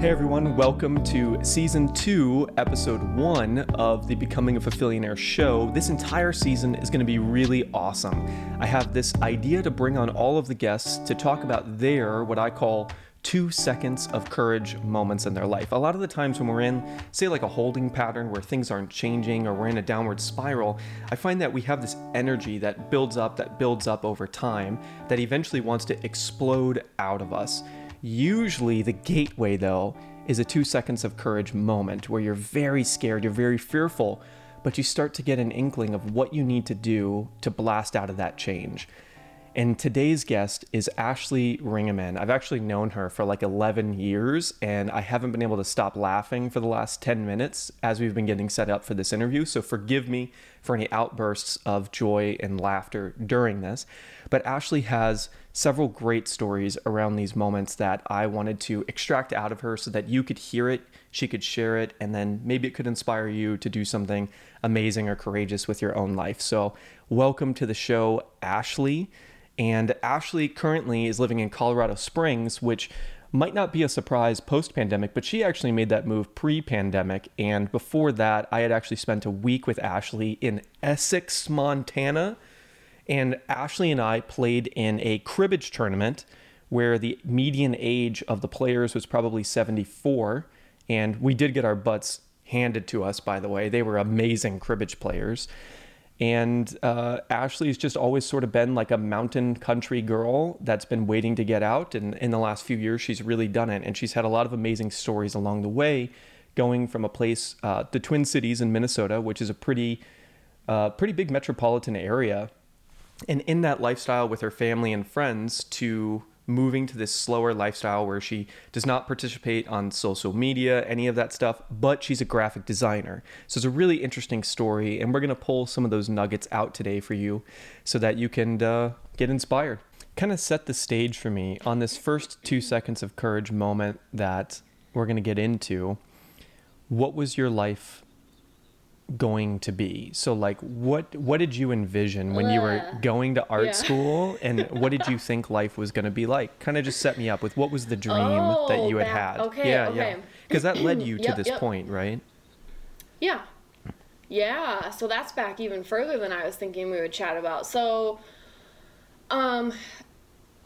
Hey everyone, welcome to season two, episode one of the Becoming a Fulfillionaire show. This entire season is going to be really awesome. I have this idea to bring on all of the guests to talk about their, what I call, two seconds of courage moments in their life. A lot of the times when we're in, say, like a holding pattern where things aren't changing or we're in a downward spiral, I find that we have this energy that builds up, that builds up over time, that eventually wants to explode out of us. Usually, the gateway, though, is a two seconds of courage moment where you're very scared, you're very fearful, but you start to get an inkling of what you need to do to blast out of that change. And today's guest is Ashley Ringeman. I've actually known her for like 11 years, and I haven't been able to stop laughing for the last 10 minutes as we've been getting set up for this interview. So forgive me for any outbursts of joy and laughter during this. But Ashley has several great stories around these moments that I wanted to extract out of her so that you could hear it, she could share it, and then maybe it could inspire you to do something amazing or courageous with your own life. So, welcome to the show, Ashley. And Ashley currently is living in Colorado Springs, which might not be a surprise post pandemic, but she actually made that move pre pandemic. And before that, I had actually spent a week with Ashley in Essex, Montana. And Ashley and I played in a cribbage tournament where the median age of the players was probably 74. And we did get our butts handed to us, by the way. They were amazing cribbage players. And uh, Ashley's just always sort of been like a mountain country girl that's been waiting to get out. And in the last few years, she's really done it. And she's had a lot of amazing stories along the way, going from a place, uh, the Twin Cities in Minnesota, which is a pretty, uh, pretty big metropolitan area. And in that lifestyle with her family and friends, to moving to this slower lifestyle where she does not participate on social media, any of that stuff, but she's a graphic designer. So it's a really interesting story, and we're going to pull some of those nuggets out today for you so that you can uh, get inspired. Kind of set the stage for me on this first two seconds of courage moment that we're going to get into. What was your life going to be. So like what what did you envision when you were going to art yeah. school? And what did you think life was going to be like? Kind of just set me up with what was the dream oh, that you had that, had. okay, yeah okay. yeah. Because that led you to yep, this yep. point right? Yeah. Yeah so that's back even further than i was thinking we would chat about. So um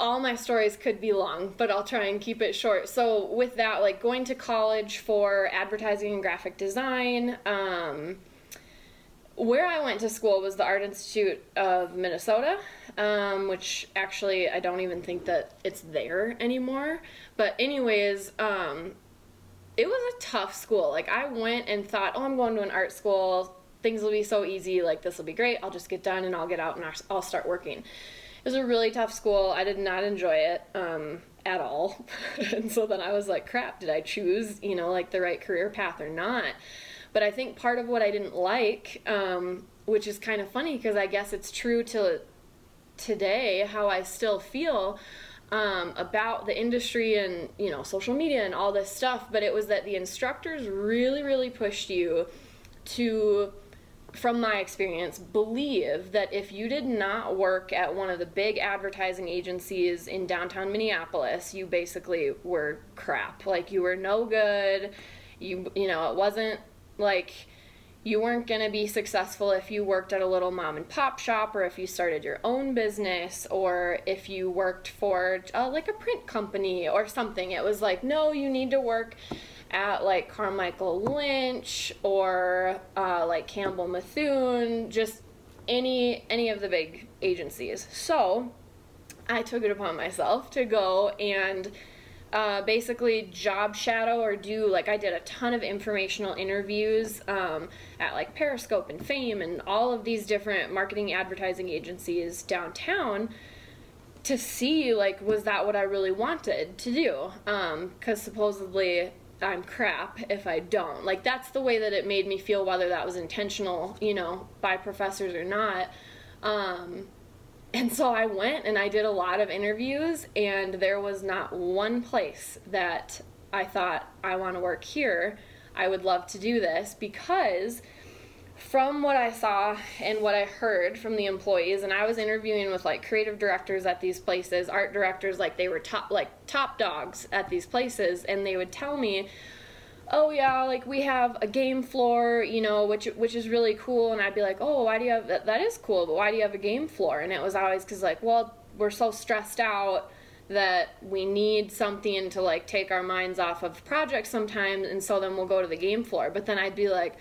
all my stories could be long, but I'll try and keep it short. So, with that, like going to college for advertising and graphic design, um, where I went to school was the Art Institute of Minnesota, um, which actually I don't even think that it's there anymore. But, anyways, um, it was a tough school. Like, I went and thought, oh, I'm going to an art school. Things will be so easy. Like, this will be great. I'll just get done and I'll get out and I'll start working. It was a really tough school. I did not enjoy it um, at all. and so then I was like, crap, did I choose, you know, like the right career path or not? But I think part of what I didn't like, um, which is kind of funny because I guess it's true to today how I still feel um, about the industry and you know social media and all this stuff. But it was that the instructors really, really pushed you to from my experience, believe that if you did not work at one of the big advertising agencies in downtown Minneapolis, you basically were crap. Like you were no good. You you know, it wasn't like you weren't going to be successful if you worked at a little mom and pop shop or if you started your own business or if you worked for uh, like a print company or something. It was like, no, you need to work at like Carmichael Lynch or uh, like Campbell Mithun, just any any of the big agencies. So I took it upon myself to go and uh, basically job shadow or do like I did a ton of informational interviews um, at like Periscope and Fame and all of these different marketing advertising agencies downtown to see like was that what I really wanted to do? Because um, supposedly I'm crap if I don't. Like that's the way that it made me feel whether that was intentional you know by professors or not. Um, and so I went and I did a lot of interviews, and there was not one place that I thought, I want to work here. I would love to do this because from what I saw and what I heard from the employees, and I was interviewing with like creative directors at these places, art directors, like they were top like top dogs at these places, and they would tell me, "Oh yeah, like we have a game floor, you know, which which is really cool," and I'd be like, "Oh, why do you have that? That is cool, but why do you have a game floor?" And it was always because like, well, we're so stressed out that we need something to like take our minds off of projects sometimes, and so then we'll go to the game floor. But then I'd be like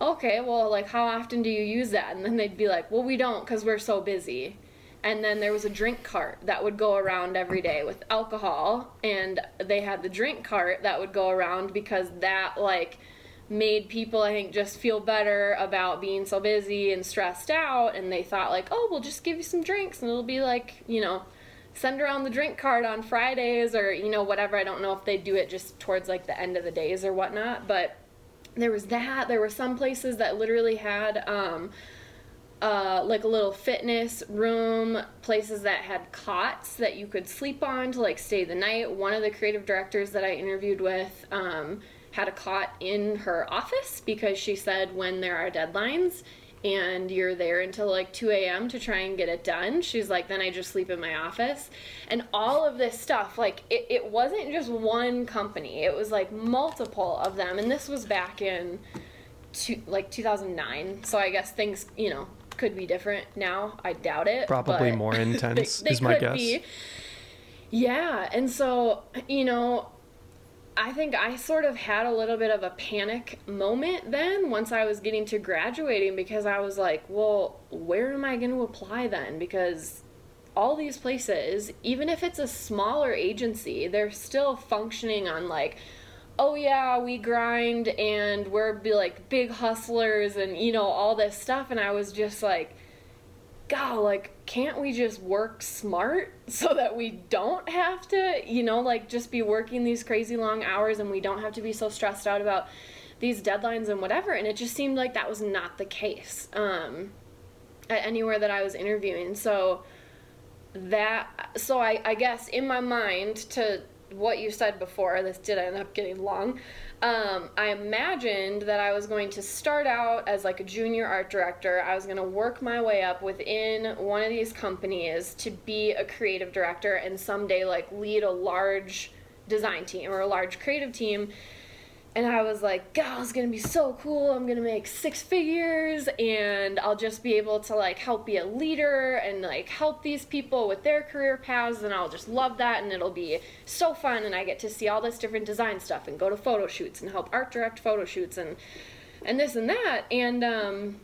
okay, well, like, how often do you use that? And then they'd be like, well, we don't because we're so busy. And then there was a drink cart that would go around every day with alcohol. And they had the drink cart that would go around because that, like, made people, I think, just feel better about being so busy and stressed out. And they thought, like, oh, we'll just give you some drinks and it'll be like, you know, send around the drink cart on Fridays or, you know, whatever. I don't know if they do it just towards like the end of the days or whatnot. But there was that. There were some places that literally had um, uh, like a little fitness room, places that had cots that you could sleep on to like stay the night. One of the creative directors that I interviewed with um, had a cot in her office because she said when there are deadlines and you're there until like 2 a.m. to try and get it done. She's like, then I just sleep in my office. And all of this stuff, like, it, it wasn't just one company, it was like multiple of them. And this was back in like 2009. So I guess things, you know, could be different now. I doubt it. Probably more intense, they, they is my guess. Be. Yeah. And so, you know, I think I sort of had a little bit of a panic moment then once I was getting to graduating because I was like, well, where am I going to apply then? Because all these places, even if it's a smaller agency, they're still functioning on like, oh yeah, we grind and we're be like big hustlers and you know all this stuff and I was just like God, like, can't we just work smart so that we don't have to, you know, like just be working these crazy long hours and we don't have to be so stressed out about these deadlines and whatever? And it just seemed like that was not the case um, at anywhere that I was interviewing. So that, so I, I guess in my mind, to what you said before, this did end up getting long um, I imagined that I was going to start out as like a junior art director. I was going to work my way up within one of these companies to be a creative director and someday like lead a large design team or a large creative team and I was like, God, it's gonna be so cool. I'm gonna make six figures and I'll just be able to like help be a leader and like help these people with their career paths and I'll just love that and it'll be so fun and I get to see all this different design stuff and go to photo shoots and help art direct photo shoots and and this and that. And um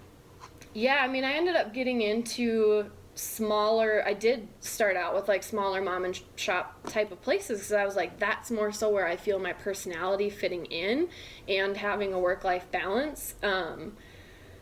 yeah, I mean I ended up getting into smaller i did start out with like smaller mom and shop type of places because i was like that's more so where i feel my personality fitting in and having a work life balance. Um,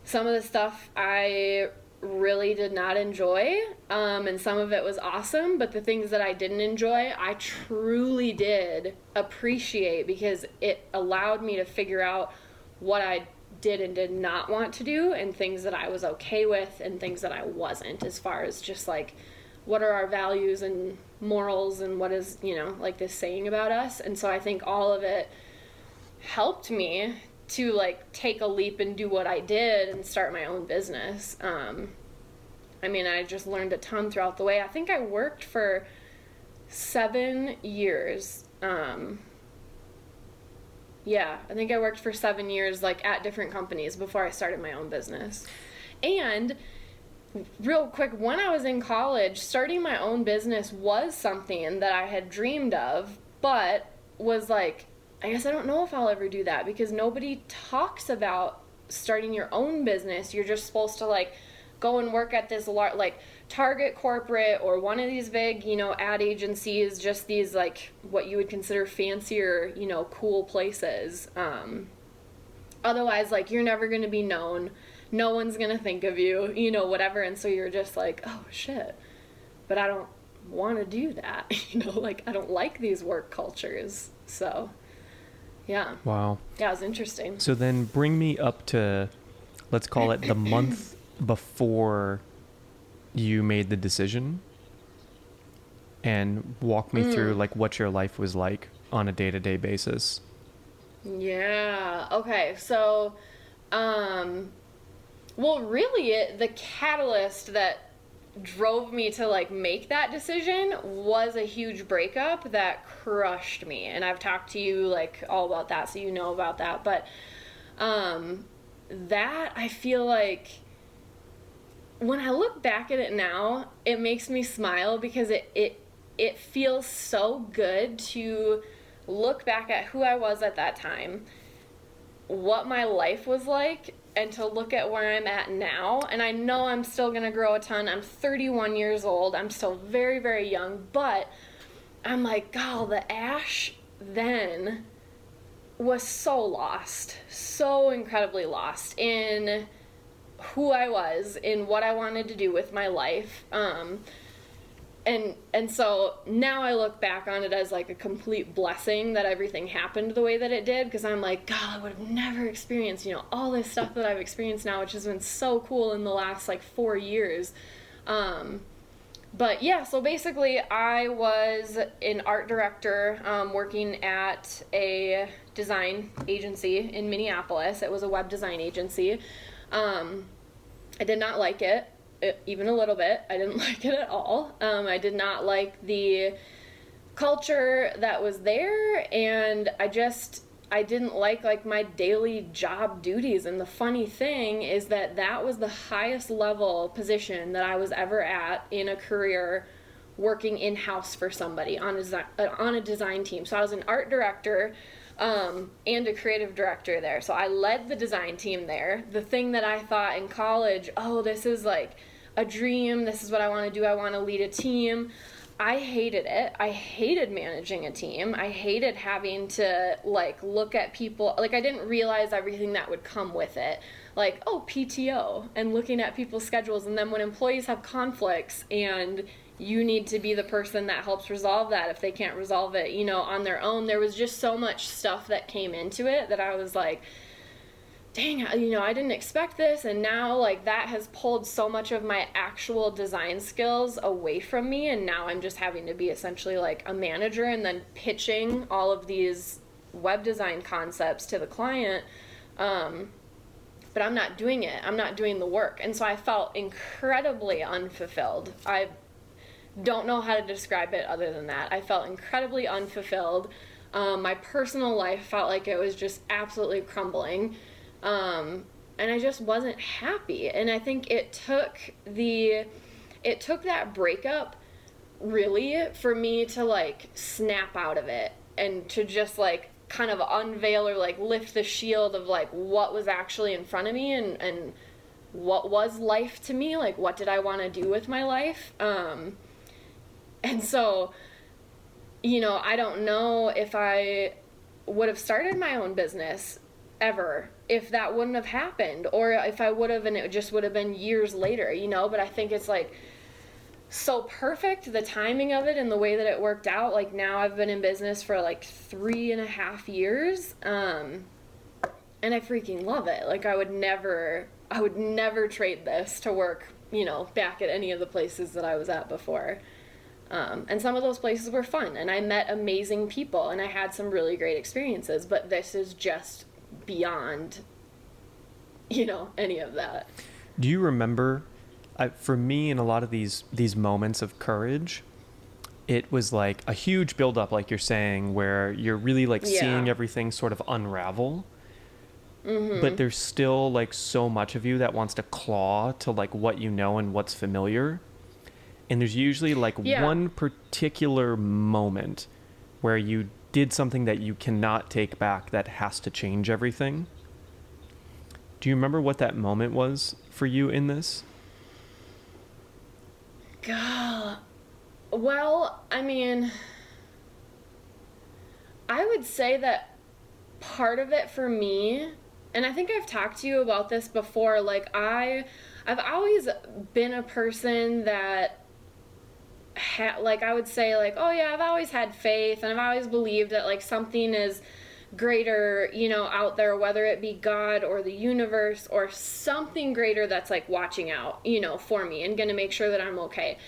some of the stuff i really did not enjoy um, and some of it was awesome but the things that i didn't enjoy i truly did appreciate because it allowed me to figure out what i did and did not want to do and things that I was okay with and things that I wasn't as far as just like what are our values and morals and what is, you know, like this saying about us. And so I think all of it helped me to like take a leap and do what I did and start my own business. Um, I mean, I just learned a ton throughout the way. I think I worked for seven years. Um, yeah, I think I worked for seven years, like at different companies before I started my own business. And real quick, when I was in college, starting my own business was something that I had dreamed of, but was like, I guess I don't know if I'll ever do that because nobody talks about starting your own business. You're just supposed to like go and work at this large, like Target corporate or one of these big, you know, ad agencies, just these like what you would consider fancier, you know, cool places. Um, otherwise, like you're never going to be known. No one's going to think of you, you know, whatever. And so you're just like, oh shit. But I don't want to do that, you know, like I don't like these work cultures. So, yeah. Wow. Yeah, it was interesting. So then bring me up to, let's call it the month before you made the decision and walk me mm. through like what your life was like on a day-to-day basis? Yeah. Okay. So um well, really, it, the catalyst that drove me to like make that decision was a huge breakup that crushed me. And i've talked to you like all about that so you know about that. But um that i feel like when i look back at it now it makes me smile because it it it feels so good to look back at who i was at that time what my life was like and to look at where I'm at now. And I know I'm still going to grow a ton. I'm 31 years old. I'm still very, very young. But I'm like, God, the Ash then was so lost, so incredibly lost in who I was, in what I wanted to do with my life. Um, and and so now I look back on it as like a complete blessing that everything happened the way that it did because I'm like God I would have never experienced you know all this stuff that I've experienced now which has been so cool in the last like four years. Um, but yeah so basically I was an art director um, working at a design agency in Minneapolis. It was a web design agency um, I did not like it even a little bit. I didn't like it at all. Um, I did not like the culture that was there, and I just I didn't like like my daily job duties. And the funny thing is that that was the highest level position that I was ever at in a career working in house for somebody on a uh, on a design team. So I was an art director um, and a creative director there. So I led the design team there. The thing that I thought in college, oh, this is like a dream. This is what I want to do. I want to lead a team. I hated it. I hated managing a team. I hated having to like look at people. Like I didn't realize everything that would come with it. Like, oh, PTO and looking at people's schedules and then when employees have conflicts and you need to be the person that helps resolve that if they can't resolve it, you know, on their own. There was just so much stuff that came into it that I was like, dang, you know, I didn't expect this. And now, like, that has pulled so much of my actual design skills away from me. And now I'm just having to be essentially like a manager and then pitching all of these web design concepts to the client. Um, but I'm not doing it. I'm not doing the work. And so I felt incredibly unfulfilled. I don't know how to describe it other than that. I felt incredibly unfulfilled. Um, my personal life felt like it was just absolutely crumbling. Um, and I just wasn't happy. And I think it took the, it took that breakup really for me to like snap out of it and to just like kind of unveil or like lift the shield of like what was actually in front of me and, and what was life to me like what did i want to do with my life um, and so, you know, I don't know if I would have started my own business ever if that wouldn't have happened or if I would have and it just would have been years later, you know, but I think it's like so perfect the timing of it and the way that it worked out. Like now i've been in business for like three and a half years um, and i freaking love it. Like i would never i would never trade this to work you know back at any of the places that i was at before um, and some of those places were fun, and I met amazing people, and I had some really great experiences. But this is just beyond, you know, any of that. Do you remember? I, for me, in a lot of these these moments of courage, it was like a huge buildup, like you're saying, where you're really like yeah. seeing everything sort of unravel. Mm-hmm. But there's still like so much of you that wants to claw to like what you know and what's familiar and there's usually like yeah. one particular moment where you did something that you cannot take back that has to change everything. Do you remember what that moment was for you in this? God. Well, I mean, I would say that part of it for me, and I think I've talked to you about this before, like I I've always been a person that ha- like I would say like oh yeah I've always had faith and I've always believed that like something is greater you know out there whether it be God or the universe or something greater that's like watching out you know for me and going to make sure that I'm okay.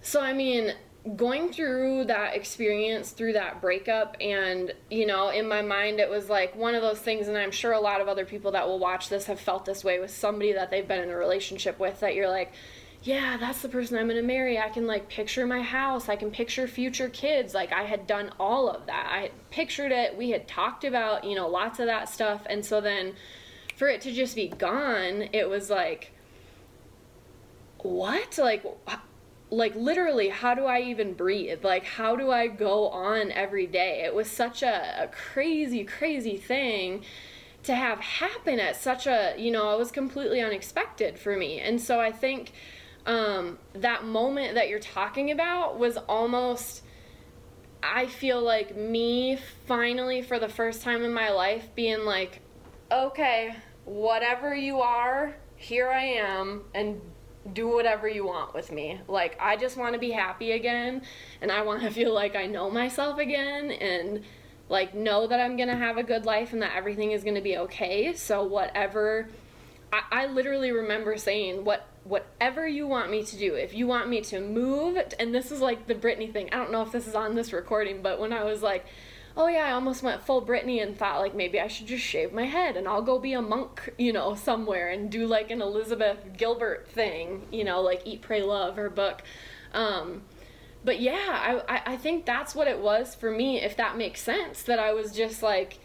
So I mean going through that experience through that breakup and you know in my mind it was like one of those things and i'm sure a lot of other people that will watch this have felt this way with somebody that they've been in a relationship with that you're like yeah that's the person i'm going to marry. I can like picture my house. I can picture future kids. Like i had done all of that. I pictured it. We had talked about you know lots of that stuff. And so then for it to just be gone it was like what? Like like literally how do i even breathe? Like how do i go on every day? It was such a, a crazy crazy thing to have happen at such a you know it was completely unexpected for me. And so i think um, that moment that you're talking about was almost i feel like me finally for the first time in my life being like okay whatever you are here i am and do whatever you want with me. Like, I just want to be happy again, and I want to feel like I know myself again, and like know that I'm gonna have a good life and that everything is gonna be okay. So, whatever, I, I literally remember saying, What whatever you want me to do. If you want me to move, and this is like the Britney thing. I don't know if this is on this recording, but when I was like, oh yeah, I almost went full Britney and thought like maybe I should just shave my head and I'll go be a monk, you know, somewhere and do like an Elizabeth Gilbert thing, you know, like Eat, Pray, Love, her book. Um, but yeah, I, I think that's what it was for me, if that makes sense, that I was just like,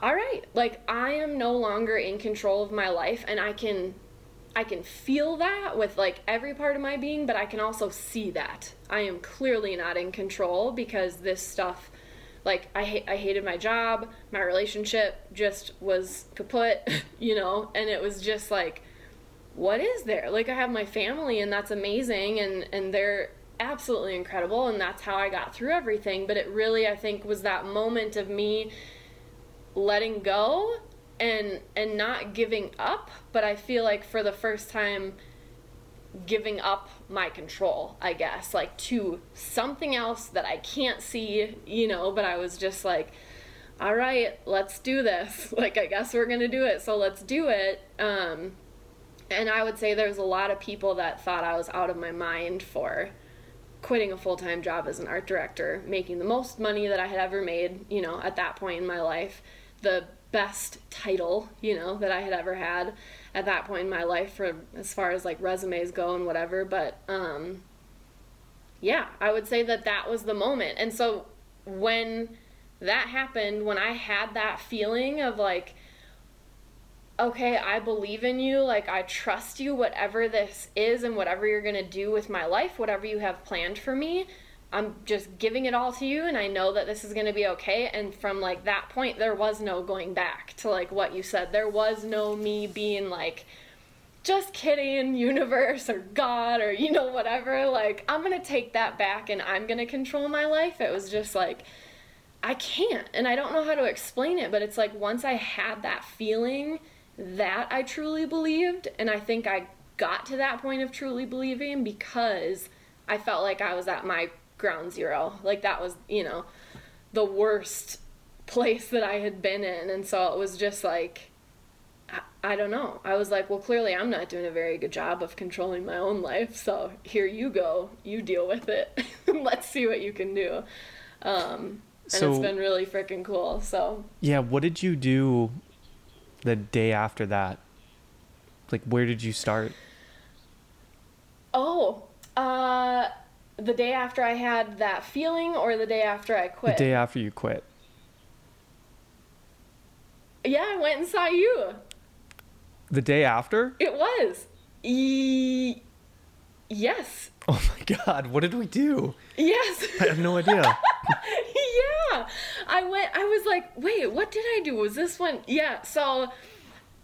all right, like I am no longer in control of my life and I can I can feel that with like every part of my being, but I can also see that. I am clearly not in control because this stuff like I ha- I hated my job, my relationship just was kaput, you know, and it was just like what is there? Like I have my family and that's amazing and and they're absolutely incredible and that's how I got through everything, but it really I think was that moment of me letting go and and not giving up, but I feel like for the first time giving up my control, I guess, like to something else that I can't see, you know, but I was just like, all right, let's do this. Like, I guess we're to do it, so let's do it. Um, and I would say there's a lot of people that thought I was out of my mind for quitting a full time job as an art director, making the most money that I had ever made, you know, at that point in my life, the best title, you know, that I had ever had at that point in my life for as far as like resumes go and whatever but um yeah i would say that that was the moment. And so when that happened when i had that feeling of like okay i believe in you like i trust you whatever this is and whatever you're going to do with my life whatever you have planned for me I'm just giving it all to you and I know that this is going to be okay and from like that point there was no going back to like what you said. There was no me being like just kidding universe or god or you know whatever. Like I'm going to take that back and I'm going to control my life. It was just like I can't and I don't know how to explain it but it's like once I had that feeling that I truly believed and I think I got to that point of truly believing because I felt like I was at my ground zero. Like that was, you know, the worst place that I had been in. And so it was just like, I, I don't know. I was like, well, clearly I'm not doing a very good job of controlling my own life. So here you go. You deal with it. Let's see what you can do. Um, and so, it's been really freaking cool. So, yeah, what did you do the day after that? Like, where did you start? Oh, uh, the day after I had that feeling or the day after I quit? The day after you quit. Yeah, I went and saw you. The day after? It was. E- yes. Oh my god, what did we do? Yes. I have no idea. yeah. I went I was like, "Wait, what did I do? Was this one?" Yeah, so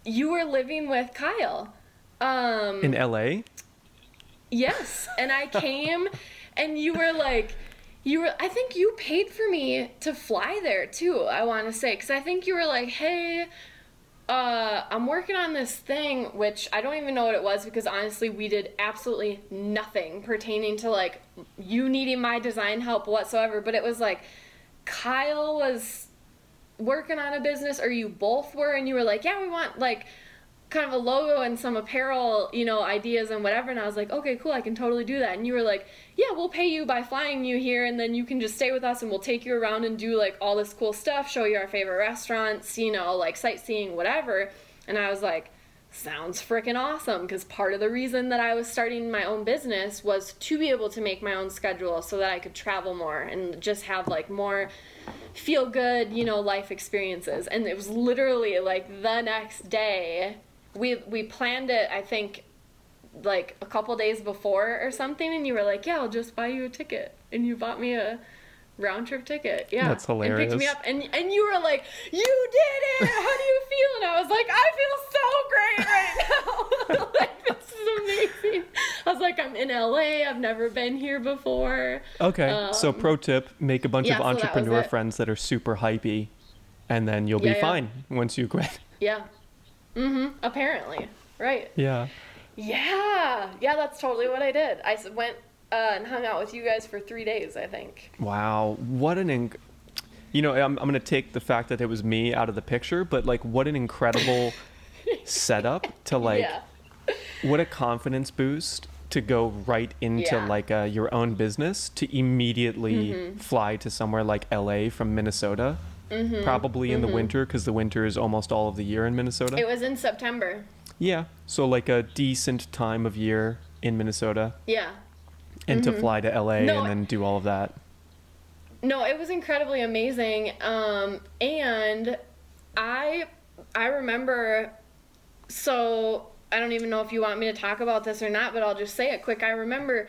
you were living with Kyle. Um In LA? Yes, and I came and you were like you were i think you paid for me to fly there too i want to say. Because i think you were like hey uh, i'm working on this thing which i don't even know what it was because honestly we did absolutely nothing pertaining to like you needing my design help whatsoever. But it was like kyle was working on a business or you both were and you were like yeah we want like kind of a logo and some apparel, you know, ideas and whatever. And I was like, okay, cool, I can totally do that. And you were like, yeah, we'll pay you by flying you here, and then you can just stay with us, and we'll take you around and do like all this cool stuff, show you our favorite restaurants, you know, like sightseeing, whatever. And I was like, sounds freaking awesome because part of the reason that I was starting my own business was to be able to make my own schedule so that I could travel more and just have like more feel good, you know, life experiences. And it was literally like the next day we we planned it I think like a couple days before or something and you were like, "Yeah, I'll just buy you a ticket." And you bought me a round trip ticket. Yeah. That's hilarious. And picked me up and and you were like, "You did it. How do you feel?" And I was like, "I feel so great right now." like this is amazing. I was like, "I'm in LA. I've never been here before." Okay. so Um, pro tip, make a bunch yeah, of so that entrepreneur friends that are super hypey and then you'll Yeah, be yeah. fine once you quit. Yeah. Mhm. Apparently. Right. yeah. Yeah. Yeah, that's totally what I did. I went uh, and hung out with you guys for 3 days, I think. Wow, what an inc- you know, I'm, I'm gonna take the fact that it was me out of the picture, but like, what an incredible setup to like, yeah. what a confidence boost to go right into Yeah. Mm-hmm. like uh, your own business to immediately fly to somewhere like LA from Minnesota, Mm-hmm. probably in the winter because the winter is almost all of the year in Minnesota. It was in September. yeah, so like a decent time of year in Minnesota, Yeah. and to fly to LA Mm-hmm. No, and then do all of that. No, it was incredibly amazing. Um, and I I remember so I don't even know if you want me to talk about this or not, but I'll just say it quick. I remember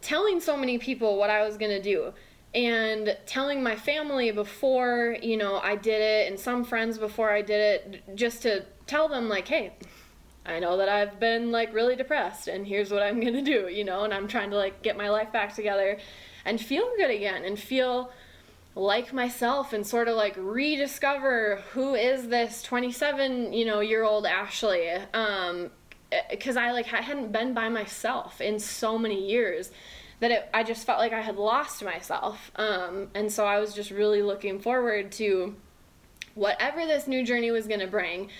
telling so many people what I was going to do and telling my family before, you know, I did it and some friends before I did it just to tell them like, "Hey, I know that I've been like really depressed and here's what I'm to do, you know, and I'm trying to like get my life back together and feel good again and feel like myself and sort of like rediscover who is this 27 you know year old ashley um because i like i hadn't been by myself in so many years that it, i just felt like i had lost myself um and so i was just really looking forward to whatever this new journey was going to bring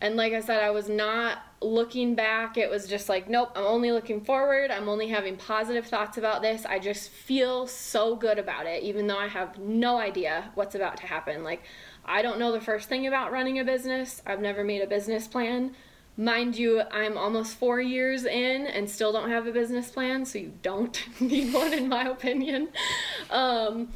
and like I said, I was not looking back. It was just like, nope, I'm only looking forward. I'm only having positive thoughts about this. I just feel so good about it, even though I have no idea what's about to happen. Like, I don't know the first thing about running a business. I've never made a business plan. Mind you, I'm almost four years in and still don't have a business plan, so you don't need one, in my opinion. Um,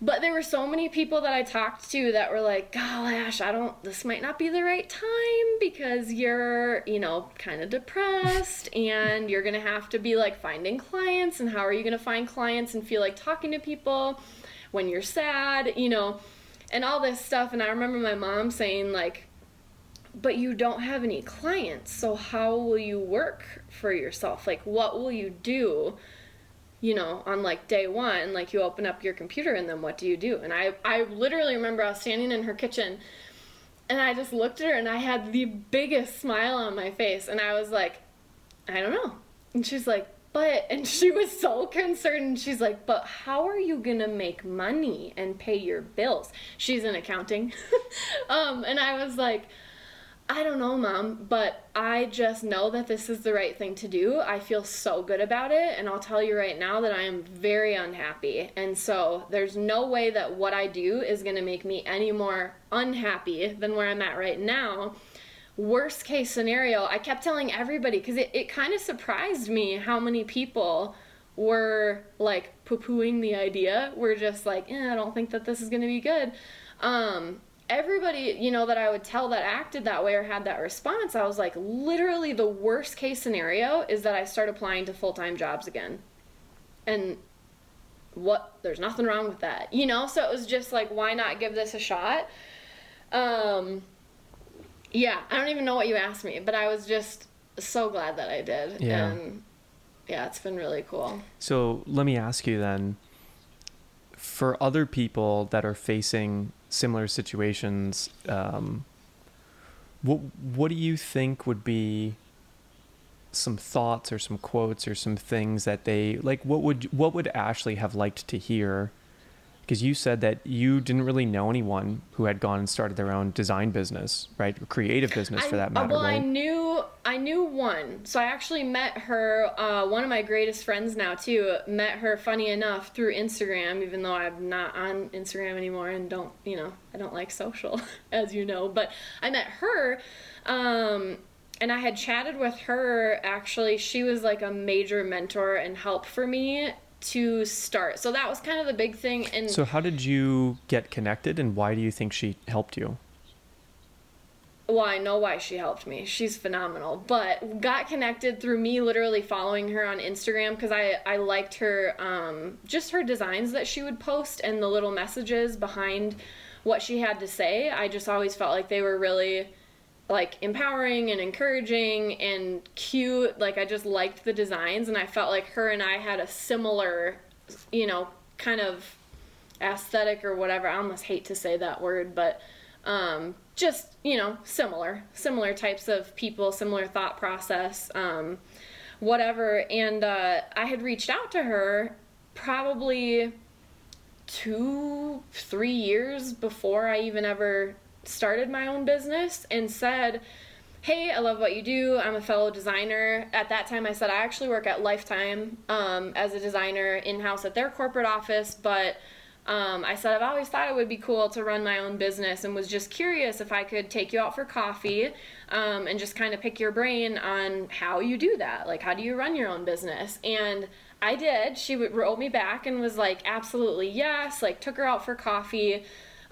but there were so many people that I talked to that were like, gosh, I don't, this might not be the right time because you're, you know, kind of depressed and you're going to have to be like finding clients. And how are you going to find clients and feel like talking to people when you're sad, you know, and all this stuff. And I remember my mom saying, like, but you don't have any clients. So how will you work for yourself? Like, what will you do? you know, on like day one, like you open up your computer and then what do you do? And I, I literally remember I was standing in her kitchen and I just looked at her and I had the biggest smile on my face and I was like, I don't know. And she's like, but, and she was so concerned. And she's like, but how are you gonna make money and pay your bills? She's in accounting. um, and I was like, I don't know, mom, but I just know that this is the right thing to do. I feel so good about it, and I'll tell you right now that I am very unhappy. And so there's no way that what I do is going to make me any more unhappy than where I'm at right now. Worst case scenario, I kept telling everybody because it, it kind of surprised me how many people were like poo pooing the idea. We're just like, eh, I don't think that this is going to be good. Um, everybody, you know, that I would tell that acted that way or had that response, I was like, literally the worst case scenario is that I start applying to full time jobs again. And what, there's nothing wrong with that, you know? So it was just like, why not give this a shot? Um, yeah, I don't even know what you asked me, but I was just so glad that I did. Yeah. And yeah, it's been really cool. So let me ask you then for other people that are facing similar situations, um, what, what do you think would be some thoughts or some quotes or some things that they like what would what would Ashley have liked to hear because you said that you didn't really know anyone who had gone and started their own design business, right? Or creative business for that matter, Well, right? I knew I knew one. So I actually met her. Uh, one of my greatest friends now too. Met her, funny enough, through Instagram. Even though I'm not on Instagram anymore and don't, you know, I don't like social, as you know. But I met her. Um, and I had chatted with her. Actually, she was like a major mentor and help for me to start. So that was kind of the big thing. And so how did you get connected, and why do you think she helped you? Well, I know why she helped me. She's phenomenal. But got connected through me literally following her on Instagram because I, I liked her, um, just her designs that she would post and the little messages behind what she had to say. I just always felt like they were really like empowering and encouraging and cute. Like I just liked the designs and I felt like her and I had a similar, you know, kind of aesthetic or whatever. I almost hate to say that word, but um, just you know, similar, similar types of people, similar thought process, um, whatever. And uh, I had reached out to her probably two, three years before I even ever started my own business and said, Hey, I love what you do. I'm a fellow designer. At that time, I said I actually work at Lifetime um, as a designer in house at their corporate office, but um, I said I've always thought it would be cool to run my own business and was just curious if I could take you out for coffee um, and just kind of pick your brain on how you do that. Like, how do you run your own business? And I did. She wrote me back and was like, absolutely yes. Like, took her out for coffee.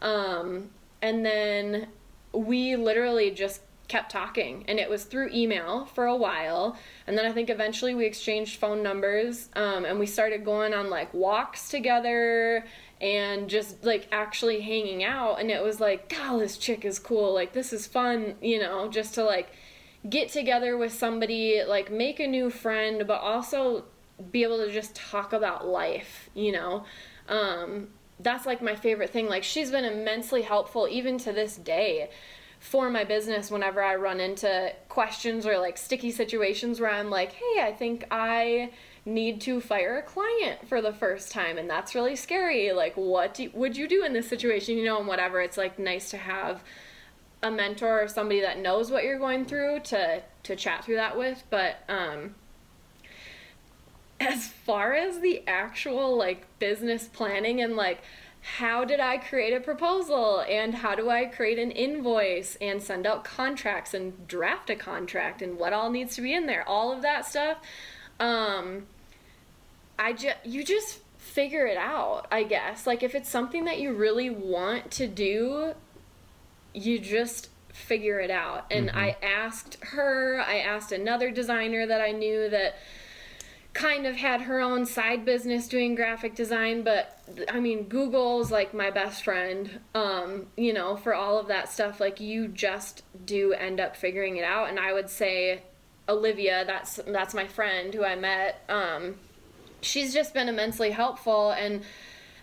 Um, and then we literally just kept talking and it was through email for a while and then i think eventually we exchanged phone numbers um, and we started going on like walks together and just like actually hanging out and it was like god this chick is cool. Like this is fun you know just to like get together with somebody like make a new friend but also be able to just talk about life you know? Um, that's like my favorite thing. Like she's been immensely helpful even to this day for my business whenever I run into questions or like sticky situations where I'm like, hey, I think I need to fire a client for the first time and that's really scary. Like, what do, would you do in this situation? You know, and whatever. It's like nice to have a mentor or somebody that knows what you're going through to to chat through that with. But um, as far as the actual like business planning and like how did I create a proposal and how do I create an invoice and send out contracts and draft a contract and what all needs to be in there, all of that stuff. Um, I just you just figure it out, I guess. Like if it's something that you really want to do, you just figure it out. And I asked her, I asked another designer that I knew that kind of had her own side business doing graphic design, but I mean, Google's like my best friend, um, you know, for all of that stuff. Like, you just do end up figuring it out. And I would say, Olivia, that's that's my friend who I met. Um, she's just been immensely helpful, and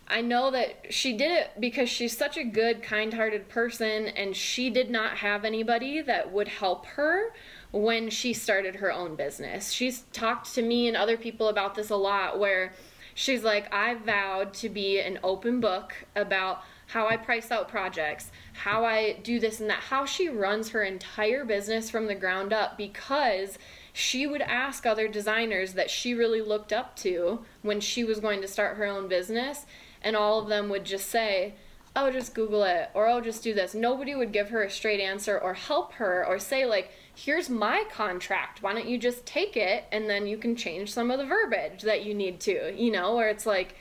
I know that she did it because she's such a good, kind-hearted person, and she did not have anybody that would help her when she started her own business. She's talked to me and other people about this a lot where she's like, I vowed to be an open book about how I price out projects, how I do this and that, how she runs her entire business from the ground up because she would ask other designers that she really looked up to when she was going to start her own business, and all of them would just say, Oh, just Google it, or oh, just do this. Nobody would give her a straight answer or help her or say, like, here's my contract. Why don't you just take it and then you can change some of the verbiage that you need to, you know, where it's like,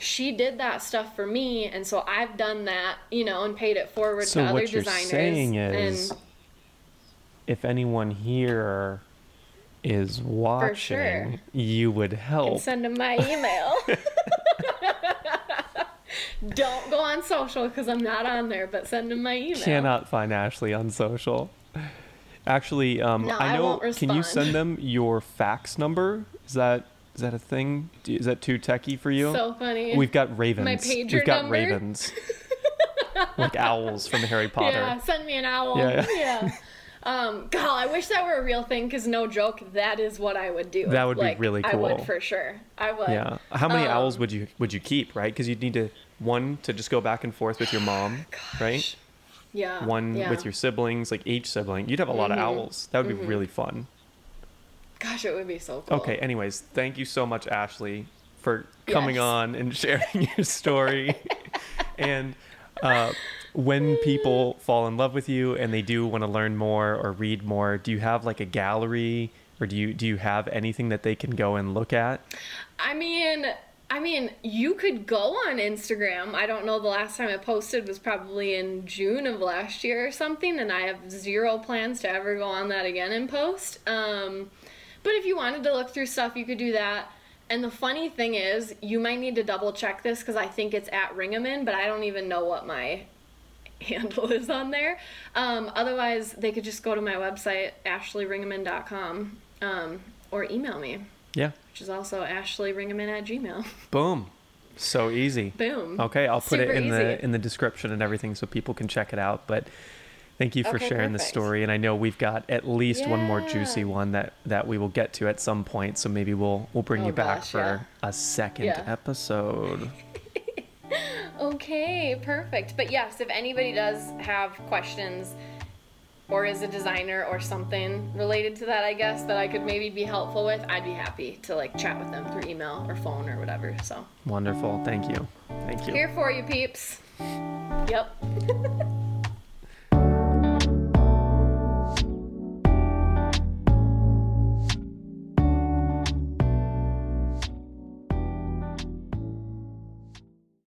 she did that stuff for me, and so I've done that, you know, and paid it forward So to other what you're designers. saying is, and if anyone here is watching, sure. you would and help. send them my email. Don't go on social because I'm not on there, but send them my email. Cannot find Ashley on social. Actually, um, No, I I know. won't Can you send them your fax number? Is that is that a thing? Do- Is that too techie for you? So funny. We've got ravens. My pager We've got number? ravens. like owls from Harry Potter. Yeah, send me an owl. Yeah, Yeah. Um, God, I wish that were a real thing because no joke, that is what I would do. That would be Like, really I would for sure. I would. Yeah. How many Um, owls would you would you keep? Right? Because you'd need to one to just go back and forth with your mom, right? Yeah. One yeah. with your siblings, like each sibling. You'd have a lot of owls. That would be really fun. Gosh, it would be so cool. Okay, anyways, thank you so much, Ashley, for coming Yes. on and sharing your story. and uh, when people fall in love with you and they do want to learn more or read more, do you have like a gallery or do you do you have anything that they can go and look at? I mean, I mean, you could go on Instagram. I don't know. The last time I posted was probably in June of last year or something, and I have zero plans to ever go on that again and post. Um, but if you wanted to look through stuff, you could do that. And the funny thing is, you might need to double check this because I think it's at Ringaman, but I don't even know what my handle is on there. Um, otherwise, they could just go to my website, ashleyringaman.com, um, or email me Yeah. which is also ashleyringaman at gmail. Boom. So easy. Boom. Okay, I'll put it Super in the in the description and everything so people can check it out. But thank you for Okay, sharing the story. And I know we've got at least one more juicy one that that we will get to at some point. So maybe we'll we'll bring Oh, you back gosh, for yeah. a second Yeah. episode. Okay, perfect. But yes, if anybody does have questions or is a designer or something related to that, I guess that I could maybe be helpful with, I'd be happy to like chat with them through email or phone or whatever. So Wonderful. Thank you. Thank you. here for you, peeps. Yep.